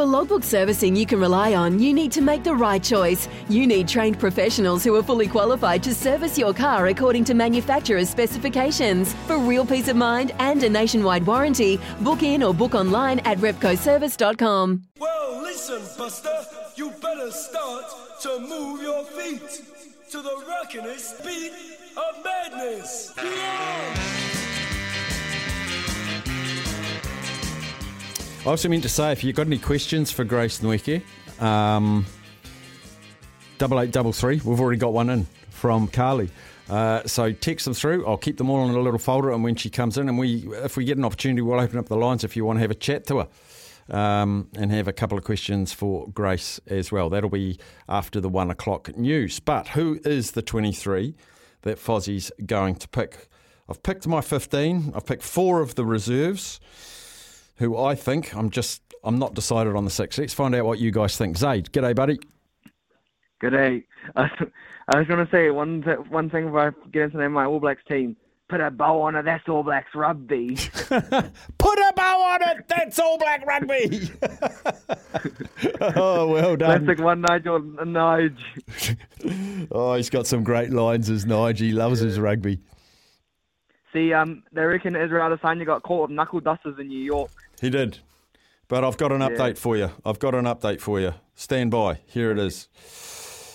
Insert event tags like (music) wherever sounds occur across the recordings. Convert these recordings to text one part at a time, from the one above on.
For logbook servicing you can rely on, you need to make the right choice. You need trained professionals who are fully qualified to service your car according to manufacturer's specifications. For real peace of mind and a nationwide warranty, book in or book online at repcoservice.com. Well, listen, Buster, you better start to move your feet to the rockin'est beat of madness. Yeah! I also meant to say, if you've got any questions for Grace Nweke, um, double eight double three. We've already got one in from Carly. Uh, so text them through. I'll keep them all in a little folder, and when she comes in, and we, if we get an opportunity, we'll open up the lines if you want to have a chat to her. Um, and have a couple of questions for Grace as well. That'll be after the one o'clock news. But who is the 23 that Fozzie's going to pick? I've picked my 15. I've picked four of the reserves who I think I'm just I'm not decided on the six. Let's find out what you guys think. Zaid, g'day, buddy. G'day. Uh, (laughs) I was going to say one th- one thing before I get into the name of my All Blacks team. Put a bow on it. That's All Blacks rugby. (laughs) Put a bow on it. That's All Black rugby. (laughs) oh, well done. Classic one, Nigel. Nige. oh, he's got some great lines as Nige. He loves his rugby. See, um, they reckon Israel Adesanya got caught with knuckle dusters in New York. He did. But I've got an Yeah. update for you. I've got an update for you. Stand by. Here it is.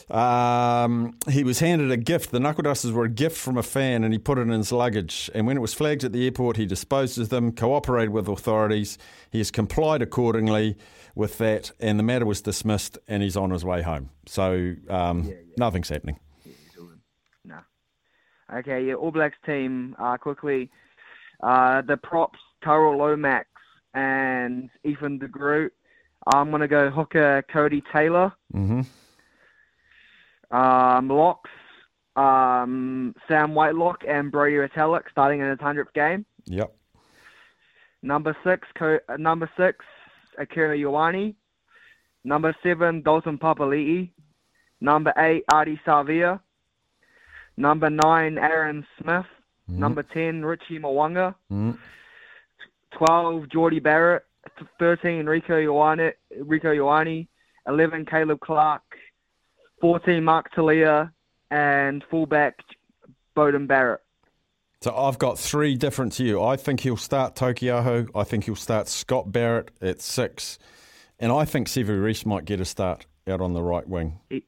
Um, he was handed a gift. The knuckle dusters were a gift from a fan, and he put it in his luggage. And when it was flagged at the airport, he disposed of them, cooperated with authorities. He has complied accordingly with that, and the matter was dismissed, and he's on his way home. So um, nothing's happening. No. Okay, yeah, All Blacks team, uh, quickly. Uh, the props, Tyrel Lomax and even the group. I'm going to go hooker Codie Taylor. Mm-hmm. Um, locks, um, Sam Whitelock and Brodie Retallick starting in his 100th game. Yep. Number six, co- uh, number six, Akira Ioane. Number seven, Dalton Papali'i. Number eight, Ardie Savea. Number nine, Aaron Smith. Mm-hmm. Number ten, Richie Mo'unga. Mm-hmm. 12, Jordie Barrett. 13, Rieko Ioane, Rieko Ioane. 11, Caleb Clarke. 14, Mark Tele'a. And fullback, Beauden Barrett. So I've got three different to you. I think he'll start Taukei'aho. I think he'll start Scott Barrett at six. And I think Sevu Reece might get a start out on the right wing. He,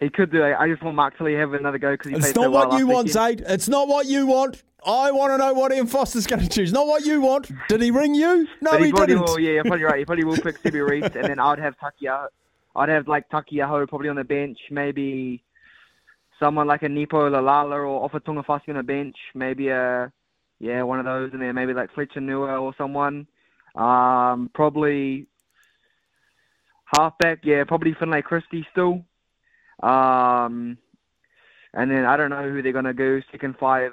he could do. I just want Mark to have another go because he It's not so what well you want, Zaid. It's not what you want. I want to know what Ian Foster's going to choose. Not what you want. Did he ring you? No, But he, he probably didn't. will. Yeah, you're probably right. He probably will pick Sevu Reece, and then I'd have Takia. I'd have like Taukei'aho probably on the bench. Maybe someone like a Nepo Laulala or Ofa Tu'ungafasi on the bench. Maybe a yeah one of those, and then maybe like Fletcher Nua or someone. Um, probably halfback. Yeah, probably Finlay Christie still. Um, and then I don't know who they're gonna go second five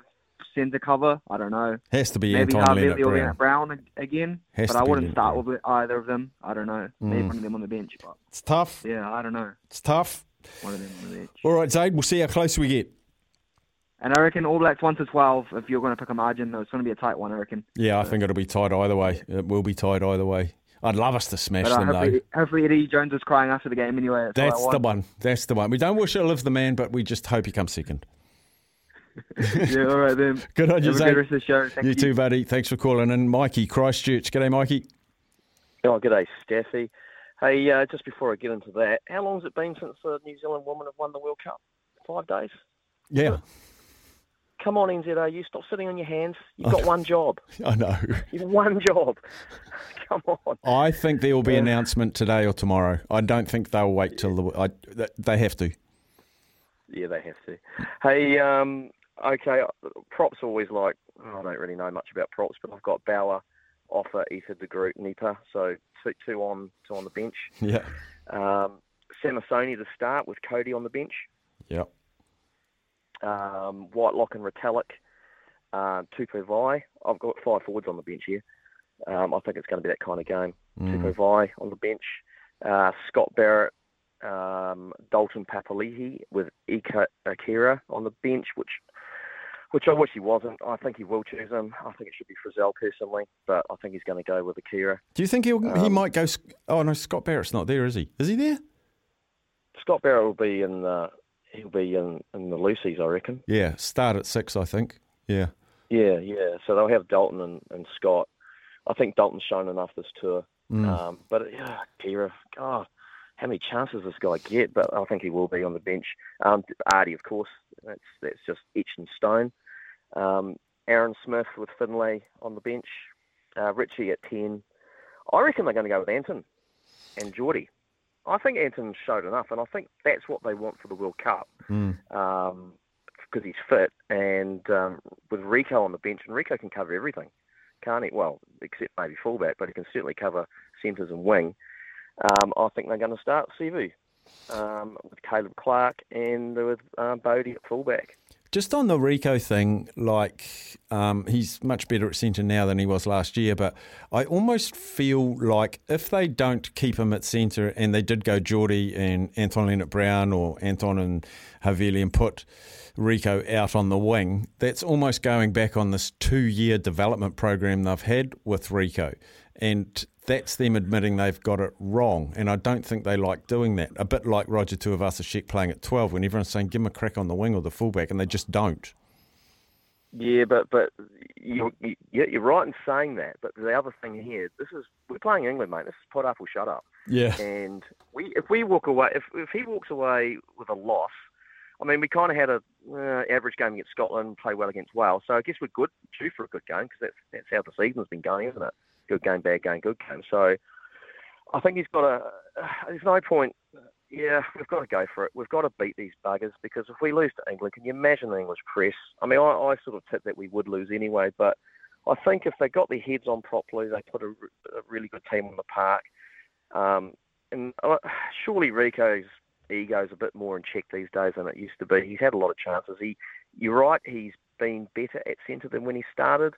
centre cover. I don't know. Has to be Maybe Anton Havili or Brown. Brown again. Has but I wouldn't start Brown. with either of them. I don't know. Maybe Mm. one of them on the bench. But It's tough. yeah, I don't know. It's tough. One of them on the bench. All right, Zaid, we'll see how close we get. And I reckon All Blacks 1 to 12, if you're going to pick a margin, though, it's going to be a tight one, I reckon. Yeah, I think it'll be tight either way. It will be tight either way. I'd love us to smash But uh, them, though. hopefully, hopefully Eddie Jones is crying after the game anyway. That's, That's the one. That's the one. We don't wish ill of the man, but we just hope he comes second. (laughs) yeah, all right then. Good on you, Have a Zaid. good rest of the show. Thank you you. too, buddy. Thanks for calling in. Mikey, Christchurch. G'day, Mikey. Oh, g'day, Staffy. Hey, uh, just before I get into that, how long has it been since the New Zealand women have won the World Cup? Five days? Yeah, Come on, NZRU, stop sitting on your hands. You've got one job. (laughs) I know. You've one job. (laughs) Come on. I think there will be an announcement today or tomorrow. I don't think they'll wait till the. I, they have to. Yeah, they have to. Hey, um, okay, props always like, oh, I don't really know much about props, but I've got Bauer, Ofa, Ether, De Groot, Nepo, so two, two on two on the bench. (laughs) Yeah. Um, Samisoni to start with Codie on the bench. Yep. um, Whitelock and Retallick, uh, Tupou Vaa'i. I've got five forwards on the bench here. Um, I think it's going to be that kind of game. Tupou Vaa'i on the bench, uh, Scott Barrett, um, Dalton Papali'i with Ika Akira on the bench, which which I wish he wasn't. I think he will choose him. I think it should be Frizell personally, but I think he's going to go with Akira. Do you think he'll, he Um, might go? Oh no, Scott Barrett's not there, is he? Is he there? Scott Barrett will be in the he'll be in, in the loosies, I reckon. Yeah, start at six, I think. Yeah. Yeah, yeah. So they'll have Dalton and, and Scott. I think Dalton's shown enough this tour. Mm. Um, but yeah, Kira, God, how many chances does this guy get? But I think he will be on the bench. Um, Ardie, of course, that's that's just etched in stone. Um, Aaron Smith with Finlay on the bench. Uh, Richie at ten. I reckon they're going to go with Anton and Jordie. I think Anton showed enough, and I think that's what they want for the World Cup Mm. um, because he's fit and um, with Rieko on the bench, and Rieko can cover everything, can't he? Well, except maybe fullback, but he can certainly cover centres and wing. Um, I think they're going to start Sevu um, with Caleb Clarke and with um, Bodie at fullback. Just on the Rieko thing, like um, he's much better at centre now than he was last year, but I almost feel like if they don't keep him at centre and they did go Jordie and Anton Lienert-Brown or Anton and Havili and put Rieko out on the wing, that's almost going back on this two year development program they've had with Rieko. And that's them admitting they've got it wrong. And I don't think they like doing that. A bit like Roger Tuivasa-Sheck playing at 12 when everyone's saying, give him a crack on the wing or the fullback, and they just don't. Yeah, but but you, you you're right in saying that. But the other thing here, this is we're playing England, mate. This is pot up or shut up. Yeah. And we, if we walk away, if if he walks away with a loss, I mean, we kind of had a uh, average game against Scotland, play well against Wales. So I guess we're good, due for a good game because that's that's how the season's been going, isn't it? Good game, bad game, good game. So I think he's got a. There's no point. Yeah, we've got to go for it. We've got to beat these buggers because if we lose to England, can you imagine the English press? I mean, I, I sort of tipped that we would lose anyway, but I think if they got their heads on properly, they put a, a really good team on the park. Um, and uh, surely Rieko's ego's a bit more in check these days than it used to be. He's had a lot of chances. He, you're right, he's been better at centre than when he started,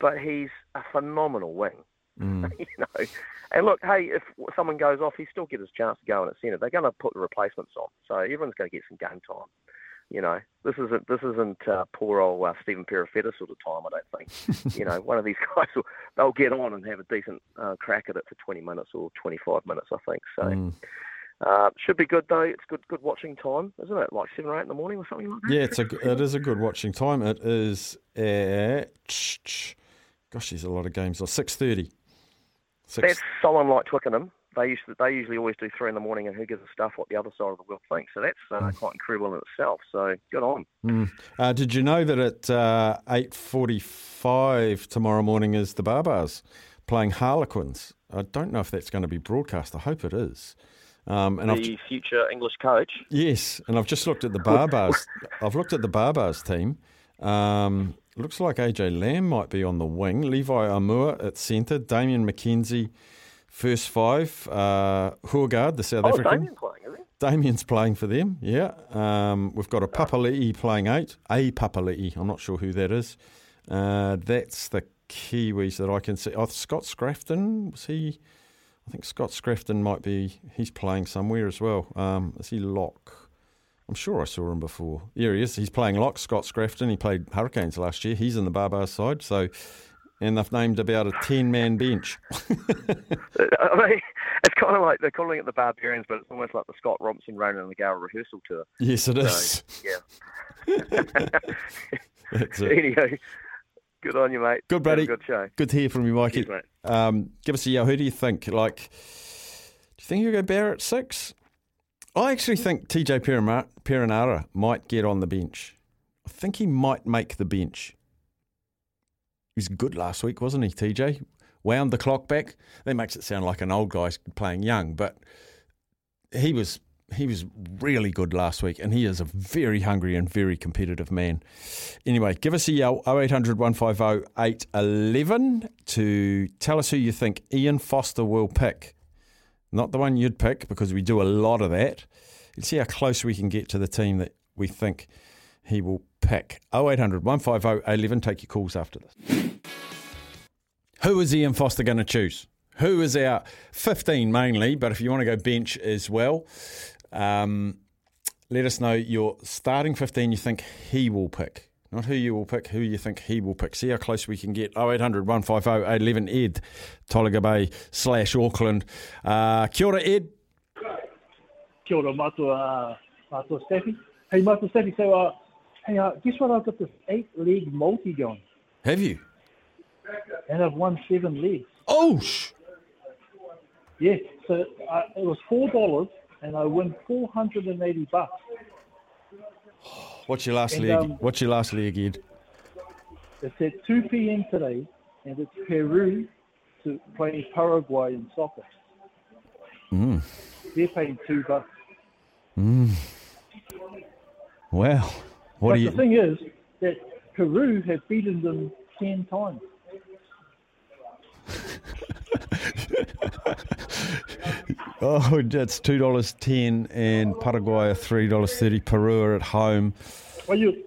but he's a phenomenal wing. Mm. (laughs) you know, and look, hey, if someone goes off, he still gets his chance to go in at centre. They're going to put the replacements on, so everyone's going to get some game time. You know, this isn't this isn't uh, poor old uh, Stephen Perofeta sort of time. I don't think. (laughs) you know, one of these (laughs) guys will they'll get on and have a decent uh, crack at it for 20 minutes or 25 minutes. I think so. Mm. Uh, should be good though. It's good good watching time, isn't it? Like seven or eight in the morning or something like that. Yeah, it's a it is a good watching time. It is at gosh, there's a lot of games. Six thirty. Six. That's someone like Twickenham. They used to, they usually always do three in the morning, and who gives a stuff what the other side of the world thinks. So that's uh, quite incredible in itself. So good on. Mm. Uh, did you know that at uh, eight forty-five tomorrow morning is the Barbars playing Harlequins? I don't know if that's going to be broadcast. I hope it is. Um, and I've the future English coach. Yes, and I've just looked at the Barbars. (laughs) I've looked at the Barbars team. Um, looks like AJ Lam might be on the wing. Levi Aumua at centre. Damian McKenzie, first five. Uh, Hurgard, the South Oh, African. Damian playing, is he? Damian's playing for them, yeah. Um, we've got a Papali'i playing eight. A Papali'i, I'm not sure who that is. Uh, that's the Kiwis that I can see. Oh, Scott Scrafton, was he? I think Scott Scrafton might be, he's playing somewhere as well. Um, is he lock? I'm sure I saw him before. Here he is. He's playing lock, Scott Scrafton. He played Hurricanes last year. He's in the Barbars side. So, and they've named about a 10 man bench. (laughs) I mean, it's kind of like they're calling it the Barbarians, but it's almost like the Scott Robertson Ronan and the Gala rehearsal tour. yes, it is. So, yeah. (laughs) That's it. anyway, good on you, mate. Good, buddy. Good show. Good to hear from you, Mikey. Cheers. Um, give us a yell. Who do you think? Like, do you think you'll go Barrett six? I actually think TJ Perenara might get on the bench. I think he might make the bench. He was good last week, wasn't he, TJ? Wound the clock back. That makes it sound like an old guy playing young, but he was he was really good last week, and he is a very hungry and very competitive man. Anyway, give us a yell 0800 150 811 to tell us who you think Ian Foster will pick. Not the one you'd pick because we do a lot of that. Let's see how close we can get to the team that we think he will pick. 0800 150 811. Take your calls after this. Who is Ian Foster going to choose? Who is our 15 mainly, but if you want to go bench as well, um, let us know your starting 15 you think he will pick. Not who you will pick, who you think he will pick. See how close we can get. 0800 150 811 Ed, Tolaga Bay slash Auckland. Uh, kia ora, Ed. Kia ora, matua, uh, matua Steffi. Hey, matua Steffi, so, uh, hey, uh, guess what? I've got this eight league multi going, Have you? and I've won seven legs. Oh, sh- Yeah, so uh, it was four dollars, and I win four hundred and eighty bucks. What's your last And, leg? um, what's your last league, Ed? It's at two p.m. today, and it's Peru to play Paraguay in soccer. Mm. They're paying two bucks. Well, What but do you? the thing is that Peru have beaten them ten times. (laughs) Oh, that's two dollars ten, and Paraguay are three dollars thirty. Peru are at home. Are you?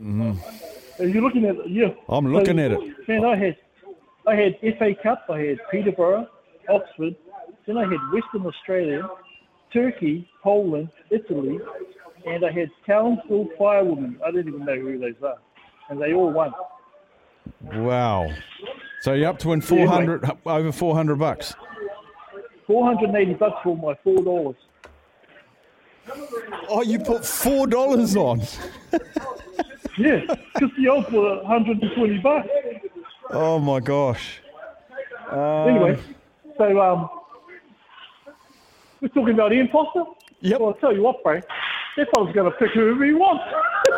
Mm-hmm. Are you looking at it? Yeah. I'm looking at it. Man, I had, I had FA Cup. I had Peterborough, Oxford. Then I had Western Australia, Turkey, Poland, Italy, and I had Townsville Firewomen. I didn't even know who those are, and they all won. Wow. So you're up to win four hundred over four hundred bucks. Four hundred and eighty bucks for my four dollars. Oh, you put four dollars on. Yeah, because the odds were 120 bucks. Oh my gosh. Anyway, so um, we're talking about Ian Foster. Yep. Well, I'll tell you what, bro. That fella's going to pick whoever he wants. (laughs)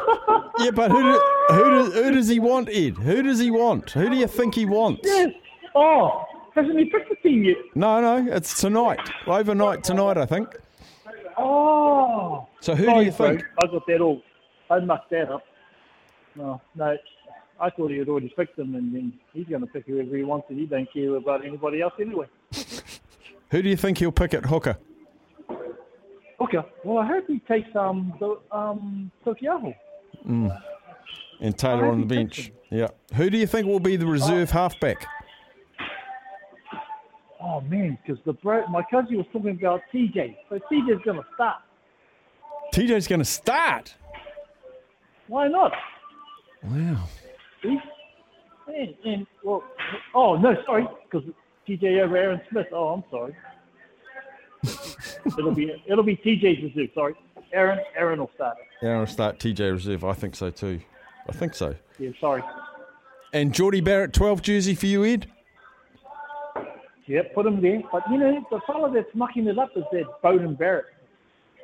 Yeah, but who, do, who, does, who does he want, Ed? Who does he want? Who do you think he wants? yes. Oh, hasn't he picked the team yet? No, no, it's tonight. Overnight tonight, I think. Oh. So who do Sorry, you think? bro. I got that all. I mucked that up. No, no. I thought he had already picked them, and then he's going to pick whoever he wants, and he don't care about anybody else anyway. (laughs) Who do you think he'll pick at hooker? Hooker. Well, I hope he takes um the um Taukei'aho. Mm. And Taylor on the bench. Yeah. Who do you think will be the reserve oh. halfback? Oh man, because the bro, my cousin was talking about TJ. So TJ's going to start. TJ's going to start. Why not? Wow. See? And, and well, oh no, sorry, because TJ over Aaron Smith. Oh, I'm sorry. (laughs) it'll be it'll be TJ's reserve. Sorry, Aaron. Aaron will start. Aaron will start TJ reserve. I think so too. I think so. Yeah, sorry. And Jordie Barrett 12 jersey for you, Ed? Yeah, put him there. But you know, the fellow that's mucking it up is that Beauden Barrett.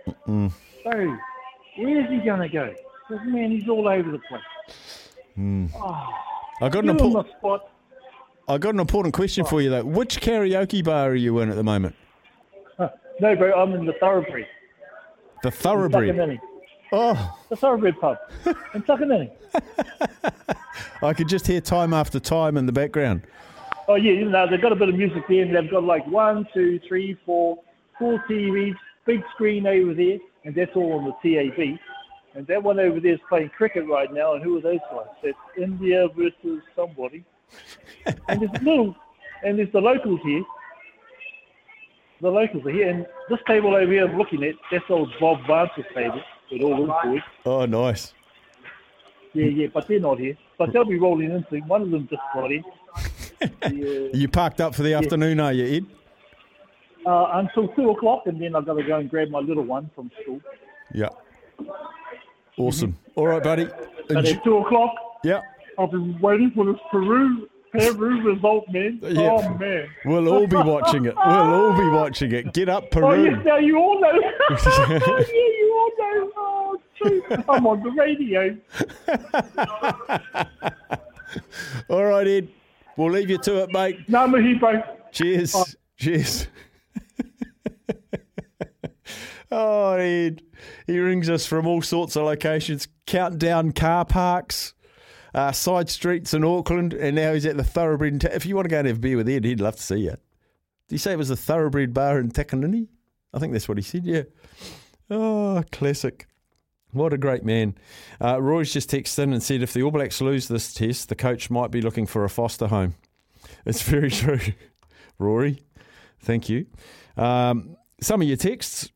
So, where is he going to go? This man, he's all over the place. Hmm. Ah, I got an Get him on important. spot. I got an important question for you though. Which karaoke bar are you in at the moment? No, bro, I'm in the thoroughbred. The Thoroughbred. Takanini. Oh, The thoroughbred pub in Takanini. (laughs) I could just hear time after time in the background. Oh yeah, you know they've got a bit of music there, and they've got like one, two, three, four, four TVs, big screen over there, and that's all on the TAB. And that one over there is playing cricket right now. And who are those guys? That's India versus somebody. and there's little, and there's the locals here. The locals are here, and this table over here I'm looking at, that's old Bob Vance's table with all those boys. Oh, nice. Yeah, yeah, but they're not here. But they'll be rolling in soon. One of them just got in. Yeah. You parked up for the afternoon, are you, Ed? uh, until two o'clock, and then I've got to go and grab my little one from school. Yeah. Awesome. All right, buddy. And at two o'clock, yeah. I've been waiting for this Peru Peru result, man. Yeah. Oh man. We'll all be watching it. We'll all be watching it. Get up, Oh yes, Peru. now you all know. (laughs) (laughs) yeah, you all know. Oh. I'm on the radio. (laughs) All right, Ed. We'll leave you to it, mate. Namahi, bro. Cheers. Cheers. oh, Ed. He rings us from all sorts of locations, countdown car parks, uh, side streets in Auckland, and now he's at the Thoroughbred. If you want to go and have a beer with Ed, he'd love to see you. Did you say it was the Thoroughbred bar in Takanini? I think that's what he said, yeah. Oh, classic. What a great man. Uh, Roy's just texted in and said if the All Blacks lose this test, the coach might be looking for a foster home. (laughs) It's very (laughs) true. Rory, thank you. Um, some of your texts.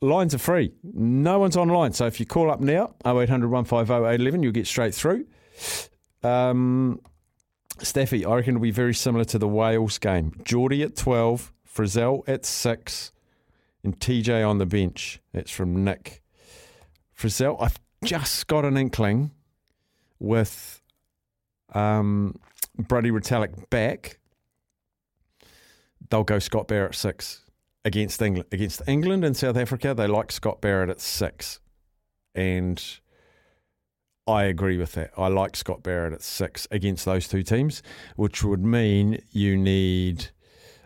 lines are free. No one's online. So if you call up now, 0800 150 811, you'll get straight through. Um, Staffy, I reckon it'll be very similar to the Wales game. Jordie at 12, Frizell at 6, and TJ on the bench. That's from Nick. Frizell, I've just got an inkling with um, Brodie Retallick back. They'll go Scott Barrett at six against England. Against England and South Africa, they like Scott Barrett at six, and I agree with that. I like Scott Barrett at six against those two teams, which would mean you need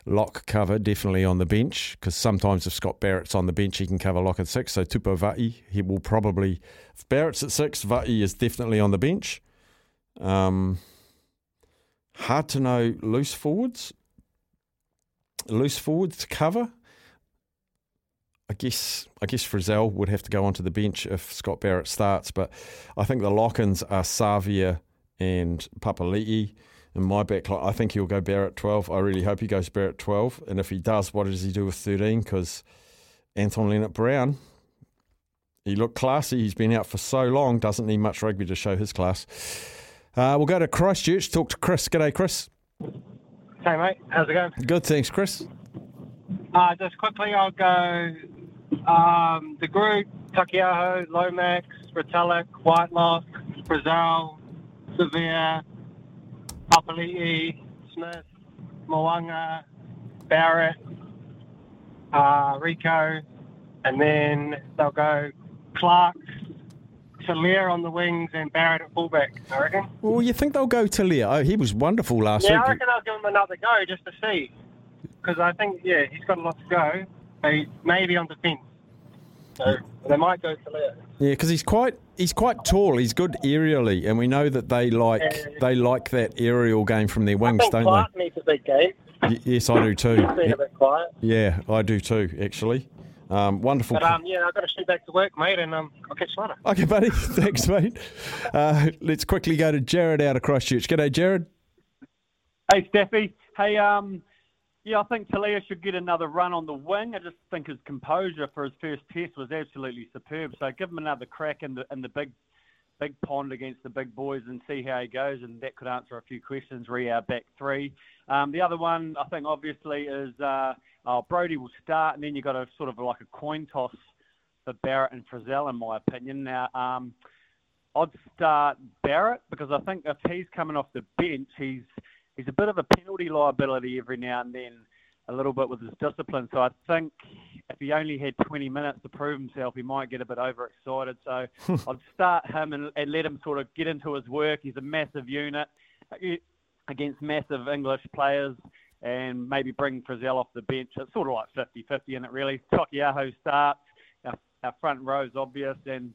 lock cover definitely on the bench because sometimes if Scott Barrett's on the bench, he can cover lock at six. So Tupou Vaa'i, he will probably, if Barrett's at six, Vaa'i is definitely on the bench. Um, hard to know loose forwards. Loose forwards to cover. I guess I guess Frizell would have to go onto the bench if Scott Barrett starts, but I think the lock-ins are Savea and Papali'i in my back line. I think he'll go Barrett 12. I really hope he goes Barrett 12. And if he does, what does he do with 13? Because Anton Lienert-Brown, he looked classy. He's been out for so long, doesn't need much rugby to show his class. Uh, we'll go to Christchurch, talk to Chris. G'day, Chris. Hey, mate. How's it going? Good, thanks, Chris. Uh, just quickly, I'll go um, the group, Taukei'aho, Lomax, Retallick, Whitelock, Brazil, Savea, Papali'i, Smith, Mo'unga, Barrett, uh, Rieko, and then they'll go Clarke, Tele'a on the wings, and Barrett at fullback, I reckon. Well, you think they'll go to Leo? Oh, he was wonderful last Yeah, week. I reckon I'll give him another go just to see. Because I think, yeah, he's got a lot to go. They maybe on defence. So they might go to Leo. Yeah, because he's quite he's quite tall. He's good aerially, and we know that they like Yeah. they like that aerial game from their I wings, think don't Clarke needs a big game. they? Y- yes, I do (laughs) too. He's a bit quiet. Yeah, I do too. Actually, um, wonderful. But um, yeah, I've got to shoot back to work, mate, and um, I'll catch you later. Okay, buddy. (laughs) Thanks, mate. Uh, let's quickly go to Jared out of Christchurch. G'day, Jared. Hey, Steffi. Hey, um, yeah, I think Tele'a should get another run on the wing. I just think his composure for his first test was absolutely superb. So give him another crack in the in the big big pond against the big boys and see how he goes. And that could answer a few questions. Re our back three. Um, the other one, I think, obviously is uh, oh, Brodie will start, and then you've got a sort of like a coin toss for Barrett and Frizell, in my opinion. Now, um, I'd start Barrett because I think if he's coming off the bench, he's he's a bit of a penalty liability every now and then, a little bit with his discipline. So I think if he only had 20 minutes to prove himself, he might get a bit overexcited. So (laughs) I'd start him and, and let him sort of get into his work. He's a massive unit uh, against massive English players. And maybe bring Frizell off the bench. It's sort of like 50-50 in it, really. Taukei'aho starts. Our, our front row is obvious, and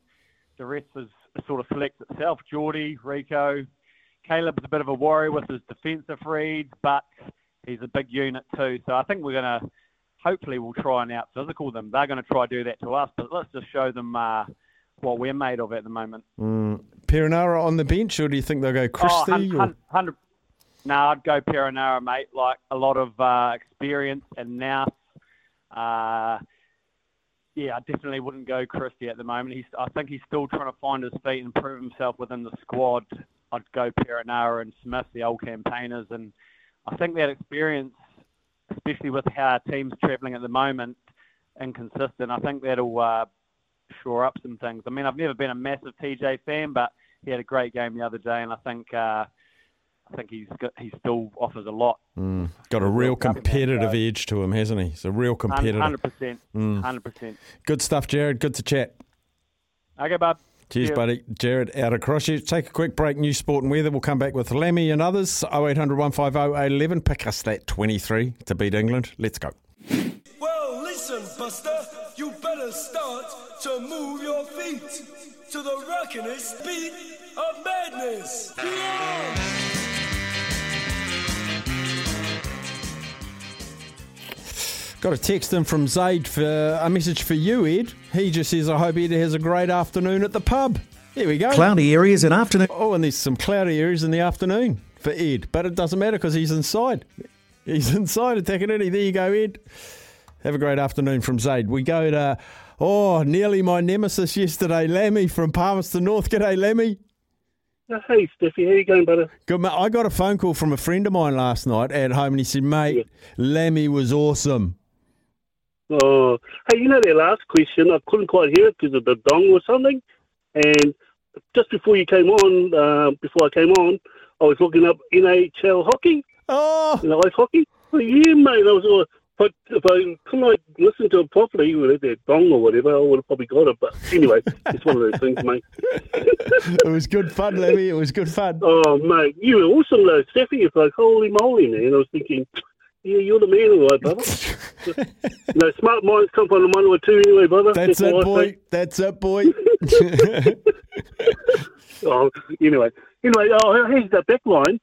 the rest is sort of selects itself. Jordie, Rieko, Caleb's a bit of a worry with his defensive reads, but he's a big unit too. So I think we're going to, hopefully, we'll try and out physical them. They're going to try to do that to us, but let's just show them uh, what we're made of at the moment. Mm. Perenara on the bench, or do you think they'll go Christie? Oh, hun- or- hundred. No, I'd go Perenara, mate. Like a lot of uh, experience and now, uh, yeah, I definitely wouldn't go Christie at the moment. He's, I think he's still trying to find his feet and prove himself within the squad. I'd go Perenara and Smith, the old campaigners, and I think that experience, especially with how our team's travelling at the moment, inconsistent. I think that'll uh, shore up some things. I mean, I've never been a massive TJ fan, but he had a great game the other day, and I think uh, I think he's got, he still offers a lot. Mm. Got a real competitive edge to him, hasn't he? He's a real competitor. Hundred percent, Mm. hundred percent. Good stuff, Jared. Good to chat. Okay, bud. Cheers, Cheers. buddy. Jared out of Christchurch. Take a quick break. New sport and weather. We'll come back with Lemmy and others. 0800 150 811. Pick us that 23 to beat England. Let's go. Well, listen, Buster, you better start to move your feet to the rockinest beat of madness. Yeah! Got a text in from Zaid for a message for you, Ed. He just says, I hope Ed has a great afternoon at the pub. Here we go. Cloudy areas in afternoon. Oh, and there's some cloudy areas in the afternoon for Ed, but it doesn't matter because he's inside. He's (laughs) inside at Takanini. There you go, Ed. Have a great afternoon from Zaid. We go to, oh, nearly my nemesis yesterday, Lammy from Palmerston North. G'day, Lammy. Uh, Hey, Steffi, how you going, brother? Good, mate. I got a phone call from a friend of mine last night at home, and he said, "Mate, Lammy was awesome." Oh, hey, you know that last question? I couldn't quite hear it because of the dong or something. And just before you came on, uh, before I came on, I was looking up NHL hockey. Oh, you know, ice hockey. Well, yeah, mate. I was, uh, but if I couldn't like listen to it properly with that dong or whatever, I would have probably got it. But anyway, it's one of those things, mate. (laughs) it was good fun, Lammy. It was good fun. Oh, mate, you were awesome though, Steffi. It's like holy moly, man. I was thinking, yeah, you're the man, all right, brother. (laughs) you know, smart minds come from the one or two anyway, brother. That's it, boy. That's it, boy. (laughs) (laughs) oh, anyway, anyway, oh, here's the back line.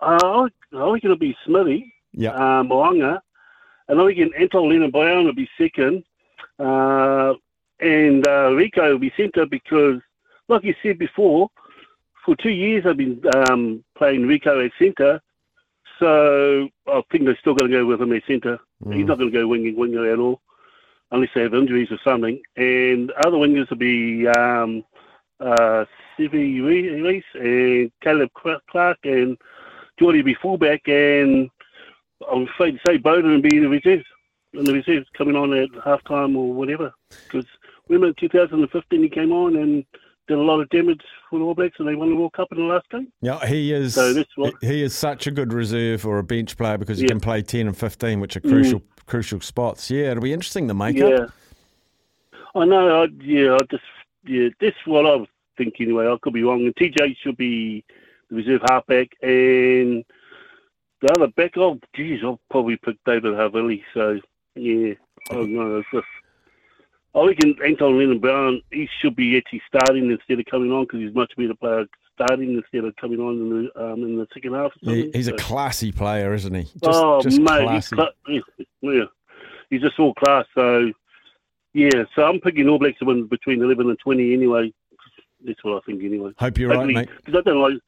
Uh, I reckon it'll be Smithy, yeah, uh, Mo'unga, and I reckon Anton Brown will be second, uh, and uh, Rieko will be centre because, like you said before, for two years I've been um, playing Rieko at centre, so I think they're still going to go with him at centre. He's not going to go winging winger at all, unless they have injuries or something. And other wingers will be um, uh, Sevu Reece and Caleb Clarke and Jordie will be fullback and I'm afraid to say Beauden will be in the reserves. And the reserves coming on at half time or whatever. Because remember in 2015 he came on and did a lot of damage for the All Blacks and they won the World Cup in the last game. Yeah, he is. So that's what- he is such a good reserve or a bench player because he Yeah. can play ten and fifteen, which are Mm. crucial crucial spots. Yeah, it'll be interesting the makeup. Yeah. I know. I, yeah, I just yeah, that's what I was thinking anyway. I could be wrong. And TJ should be the reserve halfback, and the other back. Oh, geez, I'll probably pick David Havili. So yeah, I don't know. It's just, I reckon Anton Lienert-Brown he should be actually starting instead of coming on because he's much better player starting instead of coming on in the um, in the second half. Something. he's a classy player, isn't he? Just, oh just mate, classy. he's cla- yeah, (laughs) yeah, he's just all class. So yeah, so I'm picking All Blacks to win between eleven and twenty anyway. That's what I think anyway. Hope you're right, Hopefully- mate. 'cause I don't like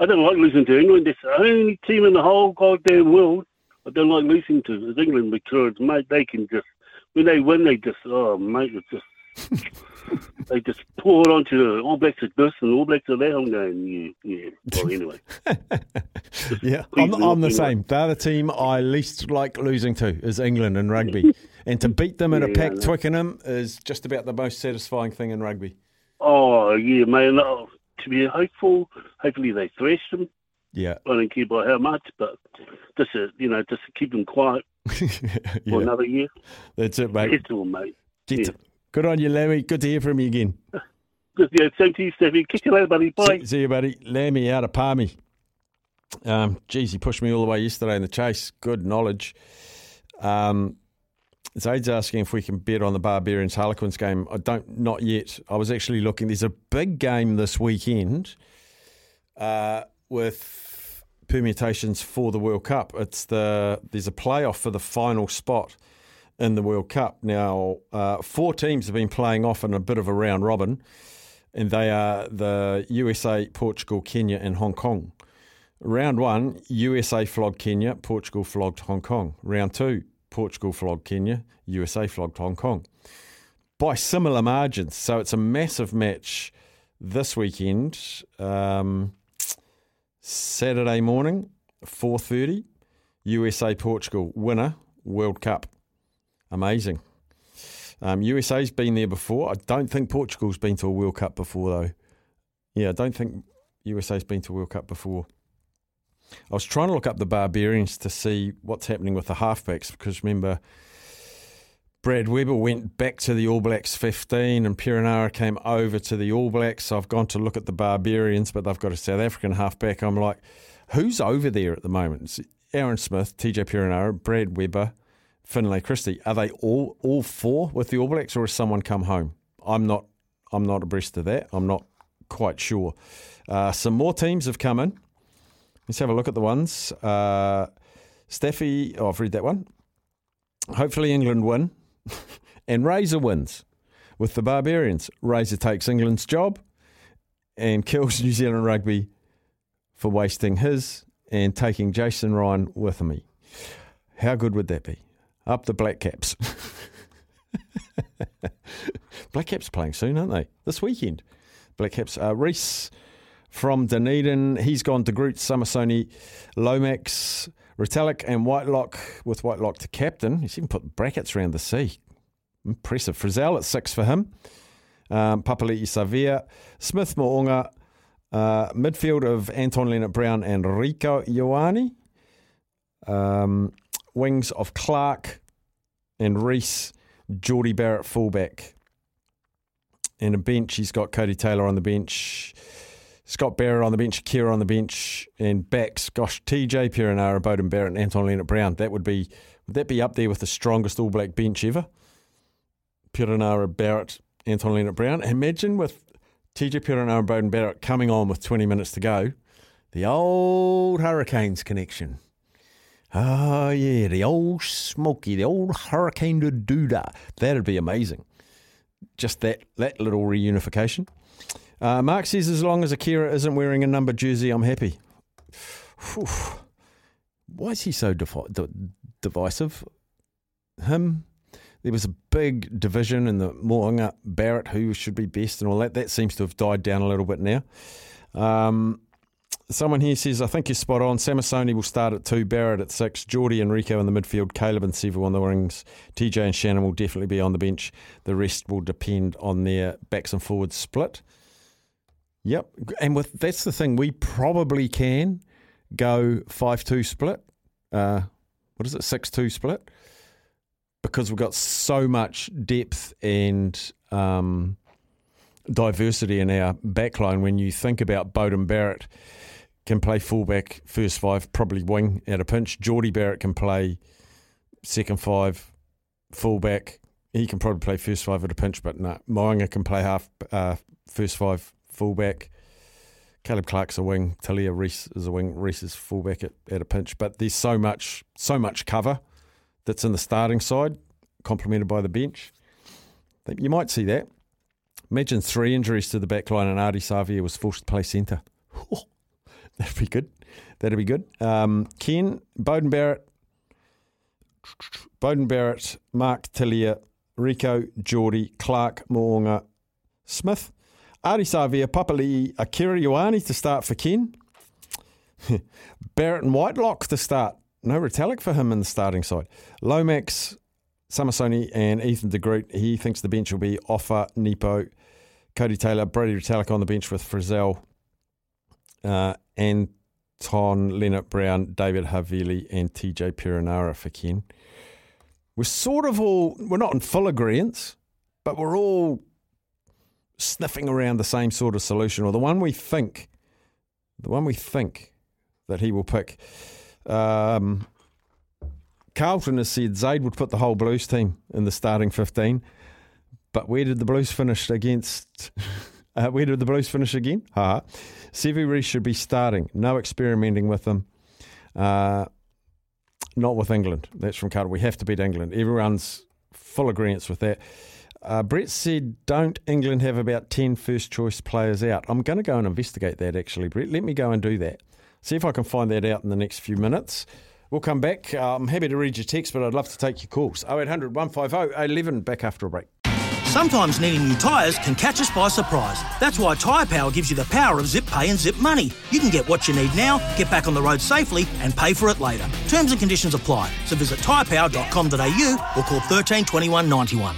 I don't like losing to England. It's the only team in the whole goddamn world I don't like losing to is England because mate they can just when they win they just oh mate it's just (laughs) they just pour it onto the All Blacks at this and All Blacks at that. I'm going yeah yeah. Well anyway. (laughs) Yeah, I'm, I'm the same. The other team I least like losing to is England in rugby, (laughs) and to beat them a Yeah, pack I know. Twickenham is just about the most satisfying thing in rugby. Oh yeah, man. Oh, to be hopeful, hopefully they thrash them. Yeah, I don't care by how much, but just to, you know, just to keep them quiet (laughs) yeah. for another year. That's it, mate. It's all, mate. Get Yeah. Good on you, Lammy. Good to hear from you again. (laughs) Good, yeah, same to you, Steffi. Catch you later, buddy. Bye. See, see you, buddy. Lammy out of Palmy. Um, geez, he pushed me all the way yesterday in the chase. Good knowledge. Um, Zaid's asking if we can bet on the Barbarians Harlequins game. I don't, not yet. I was actually looking. There's a big game this weekend uh, with permutations for the World Cup. It's the there's a playoff for the final spot in the World Cup. Now, uh, four teams have been playing off in a bit of a round robin, and they are the USA, Portugal, Kenya, and Hong Kong. Round one, USA flogged Kenya, Portugal flogged Hong Kong. Round two, Portugal flogged Kenya, USA flogged Hong Kong. By similar margins. So it's a massive match this weekend. Um, Saturday morning, 4.30, USA Portugal winner, World Cup. Amazing. Um, USA's been there before. I don't think Portugal's been to a World Cup before, though. Yeah, I don't think USA's been to a World Cup before. I was trying to look up the Barbarians to see what's happening with the halfbacks because remember, Brad Weber went back to the All Blacks 15 and Perenara came over to the All Blacks. I've gone to look at the Barbarians, but they've got a South African halfback. I'm like, who's over there at the moment? It's Aaron Smith, TJ Perenara, Brad Weber, Finlay Christie. Are they all all four with the All Blacks or has someone come home? I'm not I'm not abreast of that. I'm not quite sure. Uh, some more teams have come in. Let's have a look at the ones. Uh, oh, I've read that one. Hopefully England win. (laughs) and Razor wins with the Barbarians. Razor takes England's job and kills New Zealand rugby for wasting his and taking Jason Ryan with me. How good would that be? Up the Black Caps. (laughs) Black Caps playing soon, aren't they? This weekend. Black Caps. Uh, Reese from Dunedin. He's gone to Groot, Samisoni, Lomax, Retallick, and Whitelock with Whitelock to captain. He's even put brackets around the sea. Impressive. Frizell at six for him. Um, Papali'i Savea, Smith Mo'unga, uh, midfield of Anton Lienert-Brown and Rieko Ioane. Um, wings of Clarke and Reece, Jordie Barrett fullback. And a bench, he's got Cody Taylor on the bench, Scott Barrett on the bench, Kira on the bench, and backs, gosh, TJ Perenara, Beauden Barrett, and Anton Lienert-Brown. That would be would that be up there with the strongest All Black bench ever? Perenara, Barrett, Anton Lienert-Brown. Imagine with TJ Perenara and Beauden Barrett coming on with 20 minutes to go, the old Hurricanes connection. Oh, yeah, the old Smoky, the old Hurricane Doodah. That'd be amazing. Just that, that little reunification. Uh, Mark says, as long as Akira isn't wearing a number jersey, I'm happy. Whew. Why is he so defi- divisive? Him, there was a big division in the Mo'unga Barrett, who should be best and all that. That seems to have died down a little bit now. Um, someone here says, I think you're spot on. Samisoni will start at two, Barrett at six, Jordie and Rieko in the midfield, Caleb and Sevu on the wings, TJ and Shannon will definitely be on the bench. The rest will depend on their backs and forwards split. Yep. And with that's the thing, we probably can go 5 2 split. Uh, what is it, 6 2 split? Because we've got so much depth and um, diversity in our backline. When you think about Beauden Barrett, can play fullback, first five, probably wing at a pinch. Jordie Barrett can play second five, fullback. He can probably play first five at a pinch, but no. Mo'unga can play half, uh, first five, fullback. Caleb Clarke's a wing. Tele'a Reece is a wing. Reece is fullback at, at a pinch. But there's so much, so much cover that's in the starting side, complemented by the bench. You might see that. Imagine three injuries to the back line and Ardie Savea was forced to play centre. (laughs) that'd be good. That'd be good. Um, Ken, Beauden Barrett, Beauden Barrett, Mark Tele'a, Rieko, Jordie, Clarke, Mo'unga, Smith, Papali'i, Akira Ioane to start for Ken. (laughs) Barrett and Whitelock to start. No Retallick for him in the starting side. Lomax, Samisoni, and Ethan de Groot. He thinks the bench will be Ofa, Nepo, Codie Taylor, Brodie Retallick on the bench with Frizell, uh, Anton Lienert-Brown, David Havili, and TJ Perenara for Ken. We're sort of all, we're not in full agreement, but we're all sniffing around the same sort of solution, or the one we think, the one we think that he will pick. Um, Carlton has said Zaid would put the whole Blues team in the starting 15. But where did the Blues finish against? (laughs) Uh, where did the Blues finish again? Ha. Sevu Reece should be starting. No experimenting with them. Uh, not with England. That's from Carter. We have to beat England. Everyone's full agreement with that. Uh, Brett said, Don't England have about 10 first choice players out? I'm going to go and investigate that actually, Brett. Let me go and do that. See if I can find that out in the next few minutes. We'll come back. Uh, I'm happy to read your text, but I'd love to take your calls. 0800 150 11 back after a break. Sometimes needing new tyres can catch us by surprise. That's why Tyre Power gives you the power of zip pay and zip money. You can get what you need now, get back on the road safely, and pay for it later. Terms and conditions apply. So visit tyrepower.com.au or call 13 21 91.